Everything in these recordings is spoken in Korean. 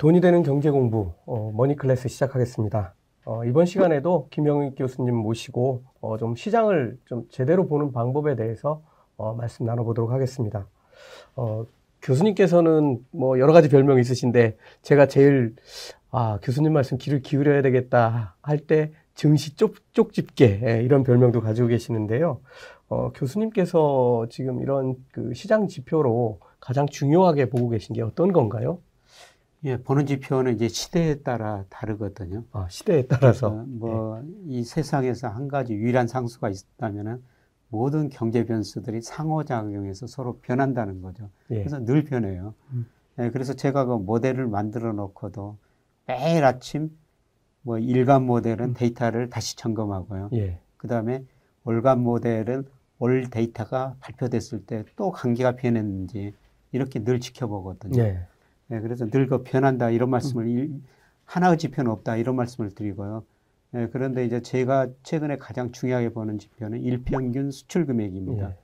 돈이 되는 경제 공부 어, 머니 클래스 시작하겠습니다. 어, 이번 시간에도 김영희 교수님 모시고 어, 좀 시장을 좀 제대로 보는 방법에 대해서 어, 말씀 나눠보도록 하겠습니다. 어, 교수님께서는 뭐 여러 가지 별명이 있으신데 제가 제일 아 교수님 말씀 귀를 기울여야 되겠다 할 때 증시 쪽, 쪽집게 예, 이런 별명도 가지고 계시는데요. 어, 교수님께서 지금 이런 그 시장 지표로 가장 중요하게 보고 계신 게 어떤 건가요? 예, 보는 지표는 이제 시대에 따라 다르거든요. 아, 시대에 따라서. 뭐이 네. 세상에서 한 가지 유일한 상수가 있다면은 모든 경제 변수들이 상호작용해서 서로 변한다는 거죠. 예. 그래서 늘 변해요. 음. 예, 그래서 제가 그 모델을 만들어 놓고도 매일 아침 뭐 일간 모델은 음. 데이터를 다시 점검하고요. 예. 그 다음에 월간 모델은 올 데이터가 발표됐을 때 또 관계가 변했는지 이렇게 늘 지켜보거든요. 예. 예, 그래서 늙어 변한다 이런 말씀을 음. 하나의 지표는 없다 이런 말씀을 드리고요. 예, 그런데 이제 제가 최근에 가장 중요하게 보는 지표는 일평균 수출 금액입니다.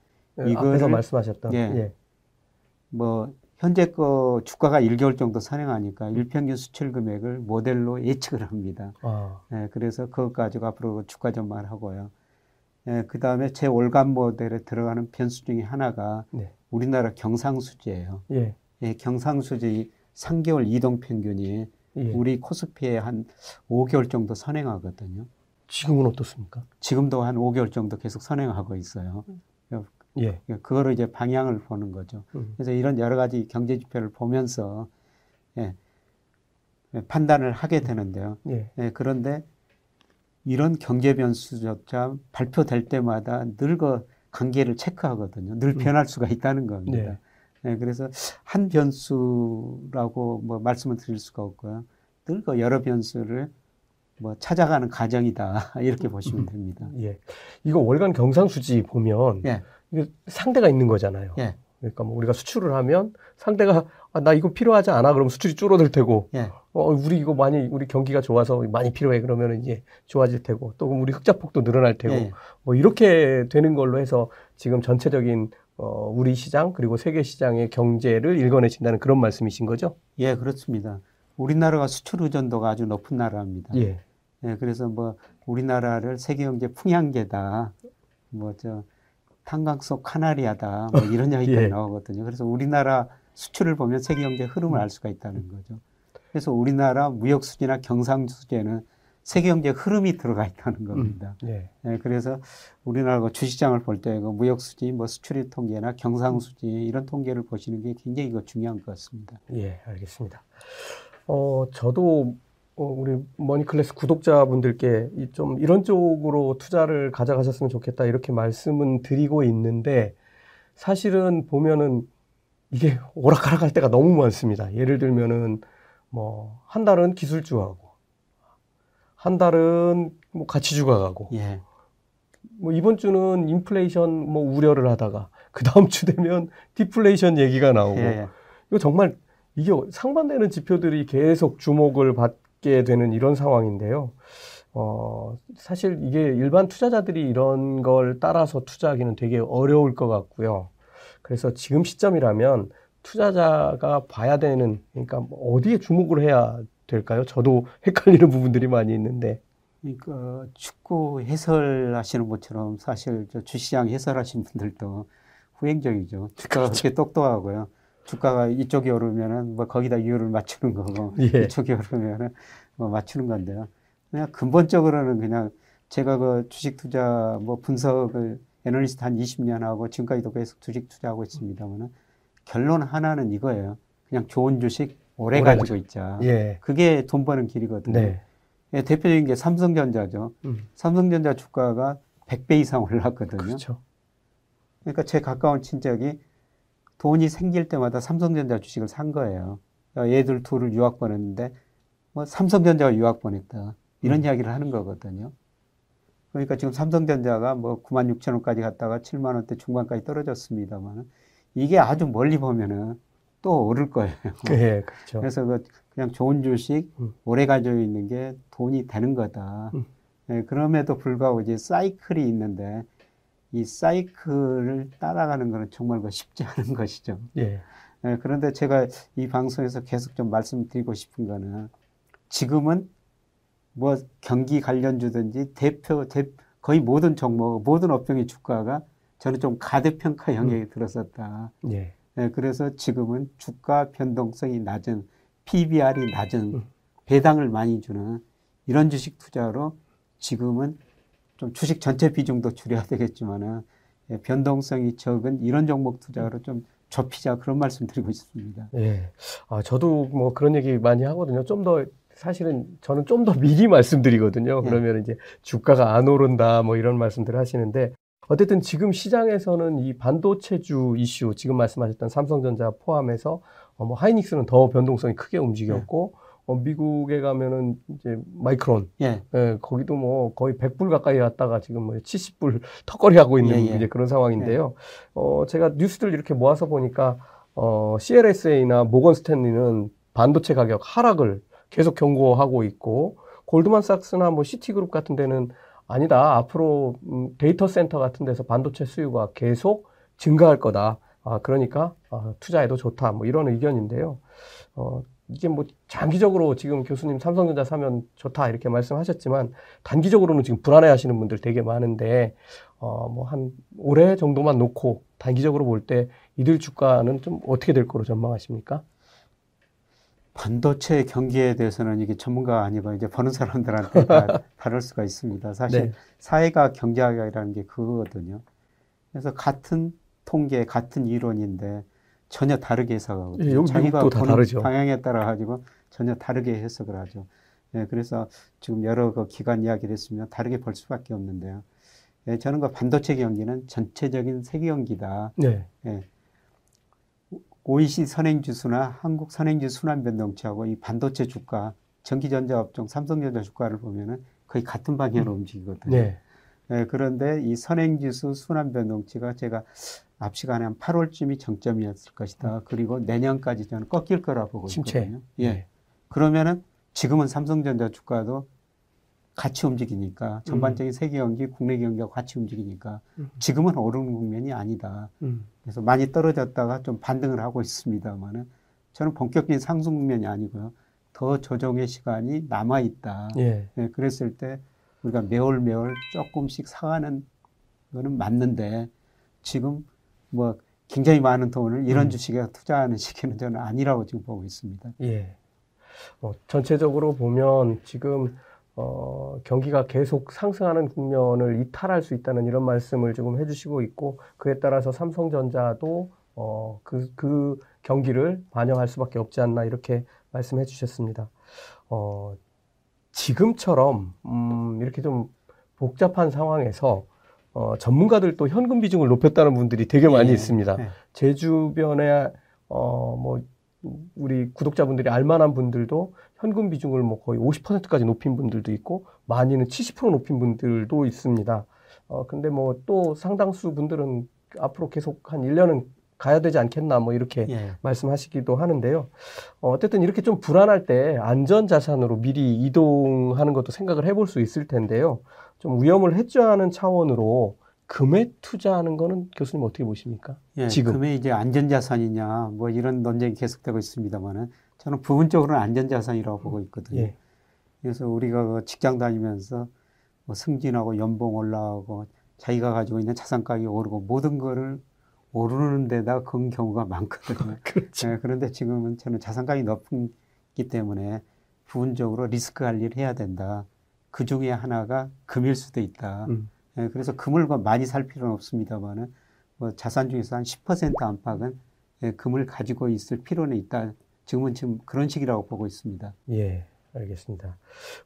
예. 이거서 말씀하셨던. 예, 예. 뭐 현재 거 주가가 1개월 정도 선행하니까 일평균 수출 금액을 모델로 예측을 합니다. 아. 예, 그래서 그것 가지고 앞으로 주가 전망을 하고요. 예, 그 다음에 제 월간 모델에 들어가는 변수 중에 하나가 네. 우리나라 경상수지예요. 예. 예, 경상수지 3개월 이동 평균이 예. 우리 코스피에 한 5개월 정도 선행하거든요. 지금은 어떻습니까? 지금도 한 5개월 정도 계속 선행하고 있어요. 예. 그거로 이제 방향을 보는 거죠. 음. 그래서 이런 여러 가지 경제 지표를 보면서 예, 판단을 하게 되는데요. 예. 예, 그런데 이런 경제 변수조차 발표될 때마다 늘 그 관계를 체크하거든요. 늘 음. 변할 수가 있다는 겁니다. 네. 네, 그래서 한 변수라고 뭐 말씀을 드릴 수가 없고요. 늘 그 여러 변수를 뭐 찾아가는 과정이다 이렇게 보시면 됩니다. 예, 이거 월간 경상수지 보면 예. 이게 상대가 있는 거잖아요. 예. 그러니까 뭐 우리가 수출을 하면 상대가 아, 나 이거 필요하지 않아 그럼 수출이 줄어들 테고 예. 어 우리 이거 많이 우리 경기가 좋아서 많이 필요해 그러면 이제 좋아질 테고 또 우리 흑자 폭도 늘어날 테고 예. 뭐 이렇게 되는 걸로 해서 지금 전체적인 어, 우리 시장 그리고 세계 시장의 경제를 읽어내신다는 그런 말씀이신 거죠? 예, 그렇습니다. 우리나라가 수출 의존도가 아주 높은 나라입니다. 예. 예, 그래서 뭐 우리나라를 세계 경제 풍향계다, 뭐 저 탄광 속 카나리아다, 뭐 이런 이야기가 예. 나오거든요. 그래서 우리나라 수출을 보면 세계 경제 흐름을 알 수가 있다는 거죠. 그래서 우리나라 무역 수지나 경상 수지에는 세계 경제 흐름이 들어가 있다는 음, 겁니다. 음, 네. 네, 그래서 우리나라 주식시장을 볼 때 그 무역 수지, 뭐 수출입 통계나 경상 수지 이런 통계를 보시는 게 굉장히 이거 중요한 것 같습니다. 예, 알겠습니다. 어, 저도 어, 우리 머니클래스 구독자분들께 좀 이런 쪽으로 투자를 가져가셨으면 좋겠다 이렇게 말씀은 드리고 있는데 사실은 보면은 이게 오락가락할 때가 너무 많습니다. 예를 들면은 뭐 한 달은 기술주하고 한 달은 뭐 같이 죽어가고. 예. 뭐 이번 주는 인플레이션 뭐 우려를 하다가 그 다음 주 되면 디플레이션 얘기가 나오고 예. 이거 정말 이게 상반되는 지표들이 계속 주목을 받게 되는 이런 상황인데요. 어, 사실 이게 일반 투자자들이 이런 걸 따라서 투자하기는 되게 어려울 것 같고요. 그래서 지금 시점이라면 투자자가 봐야 되는, 그러니까 뭐 어디에 주목을 해야 될까요? 저도 헷갈리는 부분들이 많이 있는데. 그러니까 축구 해설하시는 것처럼 사실 저 주시장 해설하신 분들도 후행적이죠. 주가가 그렇게 똑똑하고요. 주가가 이쪽이 오르면은 뭐 거기다 이유를 맞추는 거고 예. 이쪽이 오르면은 뭐 맞추는 건데요. 그냥 근본적으로는 그냥 제가 그 주식 투자 뭐 분석을 애널리스트 한 20년 하고 지금까지도 계속 주식 투자하고 있습니다만은 결론 하나는 이거예요. 그냥 좋은 주식 오래 가지고 있자. 예. 그게 돈 버는 길이거든요. 네. 예, 대표적인 게 삼성전자죠. 음. 삼성전자 주가가 100배 이상 올랐거든요. 그렇죠. 그러니까 제 가까운 친척이 돈이 생길 때마다 삼성전자 주식을 산 거예요. 얘들 둘을 유학 보냈는데 뭐 삼성전자가 유학 보냈다. 이런 음. 이야기를 하는 거거든요. 그러니까 지금 삼성전자가 뭐 9만 6천 원까지 갔다가 7만 원대 중반까지 떨어졌습니다만 이게 아주 멀리 보면은 또 오를 거예요. 네, 그렇죠. 그래서 그 그냥 좋은 주식 음. 오래 가지고 있는 게 돈이 되는 거다. 음. 네, 그럼에도 불구하고 이제 사이클이 있는데 이 사이클을 따라가는 거는 정말 그 쉽지 않은 것이죠. 예. 예, 그런데 제가 이 방송에서 계속 좀 말씀드리고 싶은 거는 지금은 뭐 경기 관련주든지 대표, 대, 거의 모든 종목, 모든 업종의 주가가 저는 좀 가대평가 영역에 들어섰다. 예. 예, 그래서 지금은 주가 변동성이 낮은 PBR이 낮은 음. 배당을 많이 주는 이런 주식 투자로 지금은 좀 주식 전체 비중도 줄여야 되겠지만은 예, 변동성이 적은 이런 종목 투자로 좀 좁히자 그런 말씀 드리고 싶습니다. 예. 아, 저도 뭐 그런 얘기 많이 하거든요. 좀 더 사실은 저는 좀 더 미리 말씀드리거든요. 예. 그러면 이제 주가가 안 오른다 뭐 이런 말씀들을 하시는데 어쨌든 지금 시장에서는 이 반도체주 이슈 지금 말씀하셨던 삼성전자 포함해서 어, 뭐 하이닉스는 더 변동성이 크게 움직였고 어, 미국에 가면은 이제 마이크론 예, 예, 거기도 뭐 거의 100불 가까이 갔다가 지금 뭐 70불 턱걸이 하고 있는 예, 예. 이제 그런 상황인데요. 어, 제가 뉴스들 이렇게 모아서 보니까 어, CLSA나 모건 스탠리는 반도체 가격 하락을 계속 경고하고 있고 골드만삭스나 뭐 시티그룹 같은 데는 아니다. 앞으로 음, 데이터 센터 같은 데서 반도체 수요가 계속 증가할 거다. 아, 그러니까 아, 투자해도 좋다. 뭐 이런 의견인데요. 어, 이게 뭐 장기적으로 지금 교수님 삼성전자 사면 좋다 이렇게 말씀하셨지만 단기적으로는 지금 불안해 하시는 분들 되게 많은데 어, 뭐 한 올해 정도만 놓고 단기적으로 볼 때 이들 주가는 좀 어떻게 될 거로 전망하십니까? 반도체 경기에 대해서는 이게 전문가가 아니고 이제 보는 사람들한테 다 다를 수가 있습니다. 사실 네. 사회가 경제학이라는 게 그거거든요. 그래서 같은 통계, 같은 이론인데 전혀 다르게 해석하거든요. 예, 자기가 보는. 방향에 따라 가지고 전혀 다르게 해석을 하죠. 예, 그래서 지금 여러 그 기관 이야기를 했으면 다르게 볼 수밖에 없는데요. 예, 저는 그 반도체 경기는 전체적인 세계 경기다. 네. 예. OECD 선행지수나 한국 선행지수 순환 변동치하고 이 반도체 주가, 전기전자 업종, 삼성전자 주가를 보면은 거의 같은 방향으로 움직이거든요. 네. 예, 그런데 이 선행지수 순환 변동치가 제가 앞 시간에 한 8월쯤이 정점이었을 것이다. 그리고 내년까지 저는 꺾일 거라 보고 침체. 있거든요. 예. 네. 그러면은 지금은 삼성전자 주가도 같이 움직이니까 전반적인 세계 경기, 국내 경기가 같이 움직이니까 음. 지금은 오르는 국면이 아니다. 음. 그래서 많이 떨어졌다가 좀 반등을 하고 있습니다만은 저는 본격적인 상승 국면이 아니고요. 더 조정의 시간이 남아 있다. 예. 네, 그랬을 때 우리가 매월 매월 조금씩 사가는 거는 맞는데 지금 뭐 굉장히 많은 돈을 이런 음. 주식에 투자하는 시기는 저는 아니라고 지금 보고 있습니다. 예. 어, 전체적으로 보면 지금 어, 경기가 계속 상승하는 국면을 이탈할 수 있다는 이런 말씀을 지금 해주시고 있고 그에 따라서 삼성전자도 어, 그, 그 경기를 반영할 수밖에 없지 않나 이렇게 말씀해 주셨습니다. 어, 지금처럼 음, 이렇게 좀 복잡한 상황에서 어, 전문가들도 현금 비중을 높였다는 분들이 되게 많이 예, 있습니다. 예. 제 주변에 어 뭐 우리 구독자분들이 알만한 분들도 현금 비중을 뭐 거의 50%까지 높인 분들도 있고 많이는 70% 높인 분들도 있습니다. 어 근데 뭐 또 상당수 분들은 앞으로 계속 한 1년은 가야 되지 않겠나 뭐 이렇게 예. 말씀하시기도 하는데요. 어, 어쨌든 이렇게 좀 불안할 때 안전 자산으로 미리 이동하는 것도 생각을 해볼 수 있을 텐데요. 좀 위험을 해소하는 차원으로 금에 투자하는 거는 교수님 어떻게 보십니까? 예, 지금. 금에 이제 안전 자산이냐 뭐 이런 논쟁이 계속되고 있습니다만은 저는 부분적으로는 안전자산이라고 보고 있거든요. 예. 그래서 우리가 그 직장 다니면서 뭐 승진하고 연봉 올라가고 자기가 가지고 있는 자산 가격이 오르고 모든 거를 오르는 데다 건 경우가 많거든요. 그렇죠. 예, 그런데 지금은 저는 자산 가격이 높기 때문에 부분적으로 리스크 관리를 해야 된다. 그 중에 하나가 금일 수도 있다. 음. 예, 그래서 금을 뭐 많이 살 필요는 없습니다만은 뭐 자산 중에서 한 10% 안팎은 예, 금을 가지고 있을 필요는 있다. 지금은 지금 그런 식이라고 보고 있습니다. 예, 알겠습니다.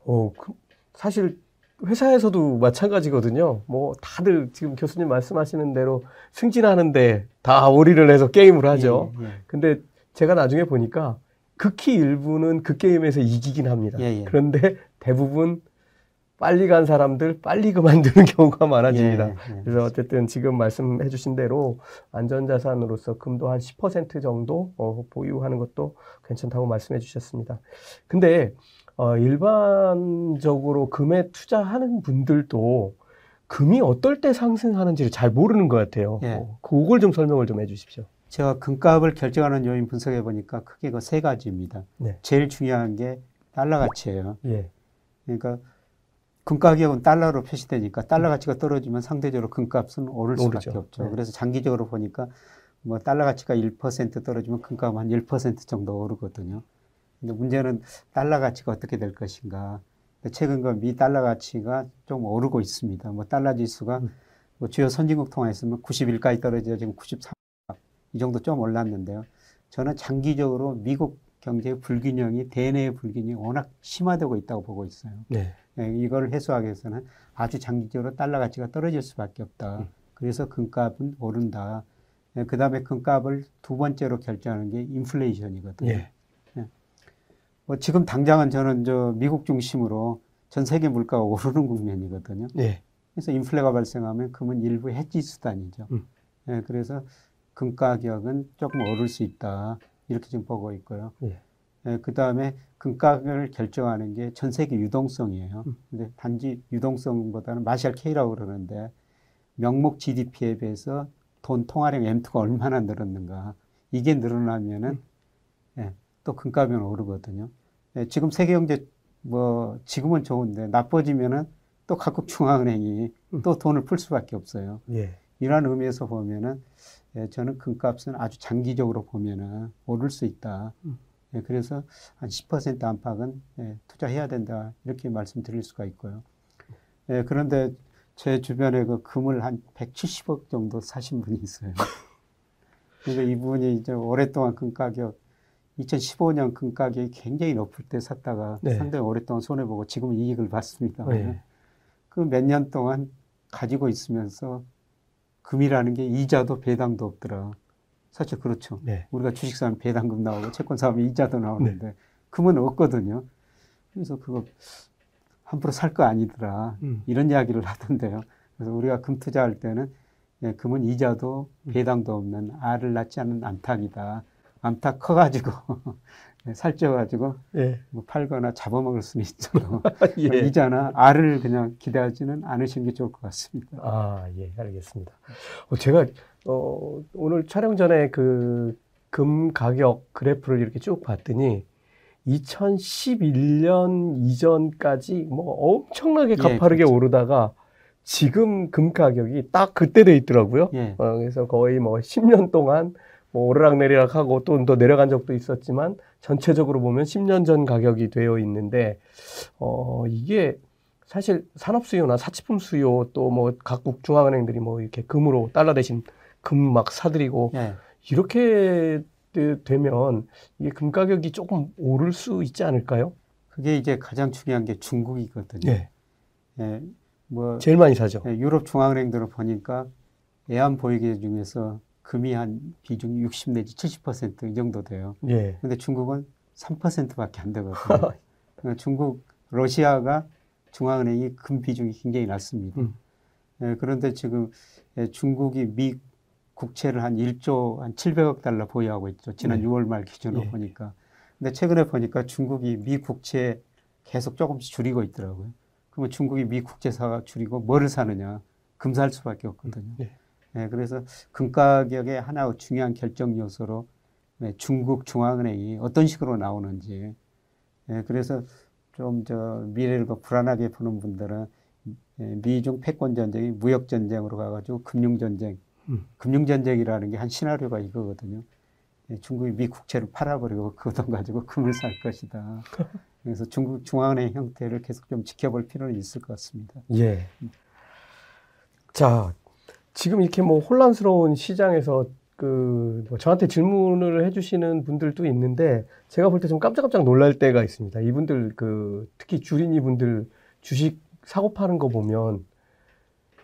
어, 그- 사실 회사에서도 마찬가지거든요. 뭐 다들 지금 교수님 말씀하시는 대로 승진하는데 다 올인을 해서 게임을 하죠. 예, 예. 근데 제가 나중에 보니까 극히 일부는 그 게임에서 이기긴 합니다. 예, 예. 그런데 대부분 빨리 간 사람들 빨리 그만두는 경우가 많아집니다. 예, 예. 그래서 어쨌든 지금 말씀해 주신 대로 안전자산으로서 금도 한 10% 정도 어, 보유하는 것도 괜찮다고 말씀해 주셨습니다. 근데 어, 일반적으로 금에 투자하는 분들도 금이 어떨 때 상승하는지를 잘 모르는 것 같아요. 예. 어, 그걸 좀 설명을 좀 해 주십시오. 제가 금값을 결정하는 요인 분석해 보니까 크게 그 세 가지입니다. 네. 제일 중요한 게 달러 가치예요. 예. 그러니까 금 가격은 달러로 표시되니까 달러 가치가 떨어지면 상대적으로 금값은 오를 수밖에 오르죠. 없죠. 네. 그래서 장기적으로 보니까 뭐 달러 가치가 1% 떨어지면 금값은 한1% 정도 오르거든요. 근데 문제는 달러 가치가 어떻게 될 것인가. 최근 그미 달러 가치가 좀 오르고 있습니다. 뭐 달러 지수가 음. 뭐 주요 선진국 통화했으면 91까지 떨어져 지금 93. 이 정도 좀 올랐는데요. 저는 장기적으로 미국 경제 불균형이 대내의 불균형이 워낙 심화되고 있다고 보고 있어요. 네. 예, 이걸 해소하기 위해서는 아주 장기적으로 달러 가치가 떨어질 수밖에 없다. 음. 그래서 금값은 오른다. 그 다음에 금값을 두 번째로 결정하는 게 인플레이션이거든요. 예. 뭐 지금 당장은 저는 저 미국 중심으로 전 세계 물가가 오르는 국면이거든요. 예. 그래서 인플레가 발생하면 금은 일부 해지 수단이죠. 음. 예, 그래서 금 가 격은 조금 오를 수 있다. 이렇게 지금 보고 있고요. 예. 예, 그 다음에 금가격을 결정하는 게 전 세계 유동성이에요. 음. 근데 단지 유동성보다는 마샬 K라고 그러는데 명목 GDP에 비해서 돈 통화량 M2가 얼마나 늘었는가. 이게 늘어나면은 예, 또 금가격은 오르거든요. 예, 지금 세계 경제 뭐 지금은 좋은데 나빠지면은 또 각국 중앙은행이 음. 또 돈을 풀 수밖에 없어요. 예. 이러한 의미에서 보면은 예, 저는 금값은 아주 장기적으로 보면은 오를 수 있다. 음. 예, 그래서 한 10% 안팎은 예, 투자해야 된다 이렇게 말씀드릴 수가 있고요. 예, 그런데 제 주변에 그 금을 한 170억 정도 사신 분이 있어요. 그러니까 이분이 이제 오랫동안 금 가격 2015년 금 가격이 굉장히 높을 때 샀다가 네. 상당히 오랫동안 손해 보고 지금은 이익을 봤습니다. 예. 그몇 년 동안 가지고 있으면서 금이라는 게 이자도 배당도 없더라. 사실 그렇죠. 네. 우리가 주식 사면 배당금 나오고 채권 사면 이자도 나오는데 금은 없거든요. 그래서 그거 함부로 살 거 아니더라. 음. 이런 이야기를 하던데요. 그래서 우리가 금 투자할 때는 예, 금은 이자도 배당도 없는 알을 낳지 않는 암탉이다. 암탉 커가지고 예, 살쪄가지고 예. 뭐 팔거나 잡아먹을 수는 있죠. 예. 이자나 알을 그냥 기대하지는 않으시는 게 좋을 것 같습니다. 아, 예, 알겠습니다. 어, 제가 어, 오늘 촬영 전에 그 금 가격 그래프를 이렇게 쭉 봤더니 2011년 이전까지 뭐 엄청나게 예, 가파르게 그렇죠. 오르다가 지금 금 가격이 딱 그때 돼 있더라고요. 예. 어, 그래서 거의 뭐 10년 동안 뭐 오르락 내리락 하고 또 더 내려간 적도 있었지만 전체적으로 보면 10년 전 가격이 되어 있는데 어, 이게 사실 산업 수요나 사치품 수요 또 뭐 각국 중앙은행들이 뭐 이렇게 금으로 달러 대신 금 막 사들이고 예. 이렇게 되- 되면 이게 금 가격이 조금 오를 수 있지 않을까요? 그게 이제 가장 중요한 게 중국이거든요. 예. 예. 뭐 제일 많이 사죠. 예, 유럽 중앙은행들을 보니까 애완 보유계 중에서 금이 한 비중이 60 내지 70%이 정도 돼요. 예. 근데 중국은 3%밖에 안 되거든요. 그러니까 중국, 러시아가 중앙은행이 금 비중이 굉장히 낮습니다. 음. 예, 그런데 지금 예, 중국이 미 국채를 한 1조 한 700억 달러 보유하고 있죠. 지난 네. 6월 말 기준으로 예. 보니까. 근데 최근에 보니까 중국이 미 국채 계속 조금씩 줄이고 있더라고요. 그러면 중국이 미 국채사가 줄이고 뭐를 사느냐? 금 살 수밖에 없거든요. 예. 예, 그래서 금 가 격의 하나 중요한 결정 요소로 예, 중국 중앙은행이 어떤 식으로 나오는지. 예, 그래서 좀 저 미래를 그 불안하게 보는 분들은 예, 미중 패권 전쟁이 무역 전쟁으로 가가지고 금융 전쟁, 음. 금융 전쟁이라는 게 한 시나리오가 이거거든요. 예, 중국이 미 국채를 팔아버리고 그 돈 가지고 금을 살 것이다. 그래서 중국 중앙은행 형태를 계속 좀 지켜볼 필요는 있을 것 같습니다. 예. 자, 지금 이렇게 뭐 혼란스러운 시장에서 그뭐 저한테 질문을 해주시는 분들도 있는데 제가 볼 때 좀 깜짝깜짝 놀랄 때가 있습니다. 이분들 그 특히 주린이 분들 주식 사고 파는 거 보면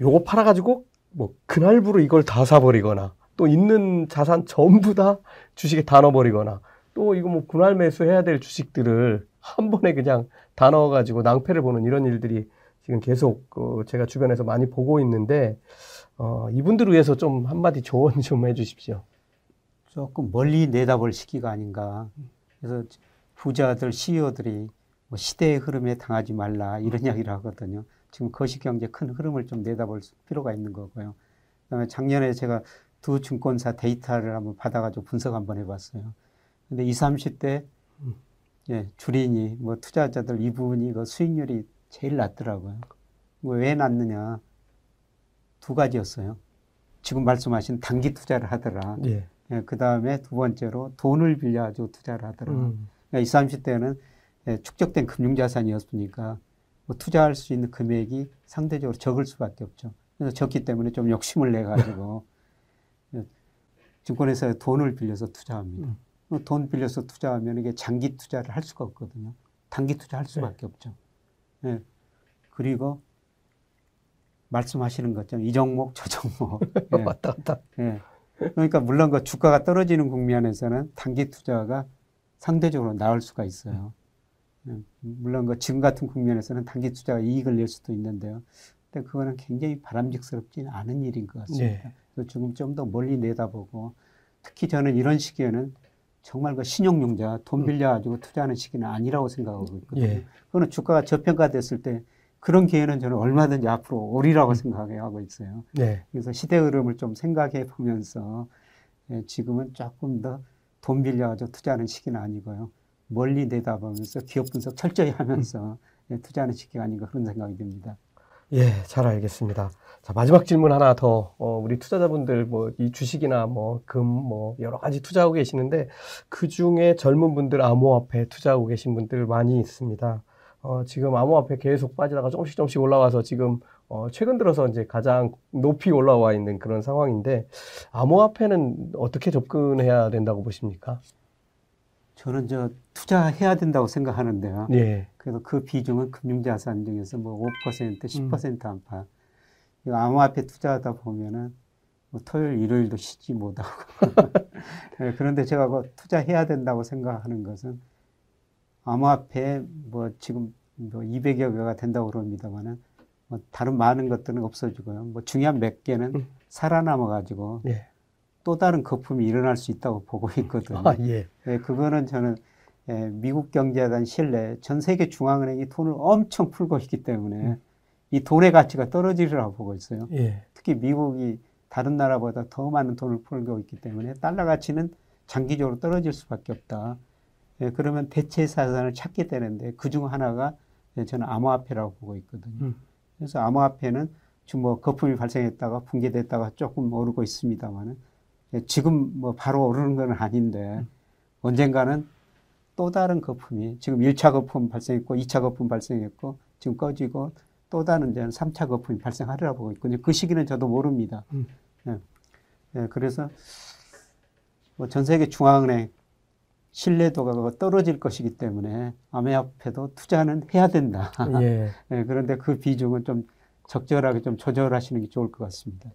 요거 팔아가지고 뭐 그날부로 이걸 다 사버리거나 또 있는 자산 전부 다 주식에 다 넣어버리거나 또 이거 뭐 분할 매수해야 될 주식들을 한 번에 그냥 다 넣어가지고 낭패를 보는 이런 일들이 지금 계속 그 제가 주변에서 많이 보고 있는데 어, 이분들을 위해서 좀 한마디 조언 좀 해주십시오. 조금 멀리 내다볼 시기가 아닌가. 그래서 부자들, CEO들이 뭐 시대의 흐름에 당하지 말라 이런 이야기를 하거든요. 지금 거시경제 큰 흐름을 좀 내다볼 필요가 있는 거고요. 그다음에 작년에 제가 두 증권사 데이터를 한번 받아가지고 분석 한번 해봤어요. 근데 20, 30대 음. 예, 주린이 뭐 투자자들 이분이 그 수익률이 제일 낮더라고요. 뭐 왜 낮느냐? 두 가지였어요. 지금 말씀하신 단기 투자를 하더라. 예. 예, 그 다음에 두 번째로 돈을 빌려가지고 투자를 하더라. 음. 그러니까 20, 30대는 예, 축적된 금융자산이었으니까 뭐 투자할 수 있는 금액이 상대적으로 적을 수밖에 없죠. 그래서 적기 때문에 좀 욕심을 내가지고 예, 증권회사에 돈을 빌려서 투자합니다. 음. 그돈 빌려서 투자하면 이게 장기 투자를 할 수가 없거든요. 단기 투자 할 수밖에 없죠. 예. 그리고 말씀하시는 것처럼 이 종목 저 종목. 예. 왔다 갔다. 예. 그러니까 물론 그 주가가 떨어지는 국면에서는 단기 투자가 상대적으로 나을 수가 있어요. 예. 물론 그 지금 같은 국면에서는 단기 투자가 이익을 낼 수도 있는데요. 근데 그거는 굉장히 바람직스럽지는 않은 일인 것 같습니다. 네. 그래서 지금 좀 더 멀리 내다보고 특히 저는 이런 시기에는 정말 그 신용융자 돈 음. 빌려가지고 투자하는 시기는 아니라고 생각하고 있거든요. 예. 그거는 주가가 저평가됐을 때 그런 기회는 저는 얼마든지 앞으로 오리라고 생각하고 있어요. 네. 그래서 시대 흐름을 좀 생각해 보면서 예, 지금은 조금 더 돈 빌려가지고 투자하는 시기는 아니고요. 멀리 내다보면서 기업 분석 철저히 하면서 예, 투자하는 시기가 아닌가 그런 생각이 듭니다. 예, 잘 알겠습니다. 자, 마지막 질문 하나 더, 어, 우리 투자자분들, 뭐, 이 주식이나 뭐, 금, 뭐, 여러 가지 투자하고 계시는데, 그 중에 젊은 분들 암호화폐 투자하고 계신 분들 많이 있습니다. 어, 지금 암호화폐 계속 빠지다가 조금씩 조금씩 올라와서 지금, 어, 최근 들어서 이제 가장 높이 올라와 있는 그런 상황인데, 암호화폐는 어떻게 접근해야 된다고 보십니까? 저는 저 투자해야 된다고 생각하는데요. 예, 그래서 그 비중은 금융자산 중에서 뭐 5%, 음. 10% 안팎. 이거 암호화폐 투자하다 보면은 뭐 토요일, 일요일도 쉬지 못하고. 예, 그런데 제가 그 투자해야 된다고 생각하는 것은 암호화폐 뭐 지금 뭐 200여 개가 된다고 그럽니다만은 뭐 다른 많은 것들은 없어지고요. 뭐 중요한 몇 개는 음. 살아남아 가지고 예. 또 다른 거품이 일어날 수 있다고 보고 있거든요. 아, 예. 예, 그거는 저는 예, 미국 경제에 대한 신뢰, 전 세계 중앙은행이 돈을 엄청 풀고 있기 때문에 음. 이 돈의 가치가 떨어지리라고 보고 있어요. 예. 특히 미국이 다른 나라보다 더 많은 돈을 풀고 있기 때문에 달러 가치는 장기적으로 떨어질 수밖에 없다. 예, 그러면 대체 자산을 찾게 되는데 그 중 하나가 예, 저는 암호화폐라고 보고 있거든요. 음. 그래서 암호화폐는 지금 뭐 거품이 발생했다가 붕괴됐다가 조금 오르고 있습니다만은 예, 지금 뭐 바로 오르는 건 아닌데 언젠가는 또 다른 거품이 지금 1차 거품 발생했고 2차 거품 발생했고 지금 꺼지고 또 다른 이제 3차 거품이 발생하리라고 보고 있거든요. 그 시기는 저도 모릅니다. 음. 예. 예, 그래서 뭐 전 세계 중앙은행 신뢰도가 떨어질 것이기 때문에 암호화폐도 투자는 해야 된다. 예. 예, 그런데 그 비중은 좀 적절하게 좀 조절하시는 게 좋을 것 같습니다.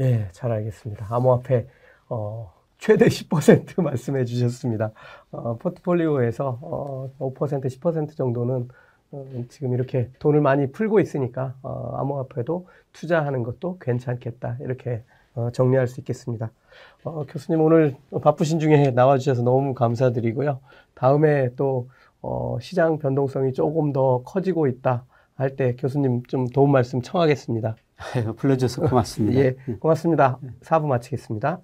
예, 잘 알겠습니다. 암호화폐 어, 최대 10% 말씀해 주셨습니다. 어, 포트폴리오에서 어, 5% 10% 정도는 어, 지금 이렇게 돈을 많이 풀고 있으니까 어, 암호화폐도 투자하는 것도 괜찮겠다 이렇게 어, 정리할 수 있겠습니다. 어, 교수님 오늘 바쁘신 중에 나와주셔서 너무 감사드리고요. 다음에 또 어, 시장 변동성이 조금 더 커지고 있다 할 때 교수님 좀 도움 말씀 청하겠습니다. 불러줘서 고맙습니다. 예, 고맙습니다. 사부 마치겠습니다.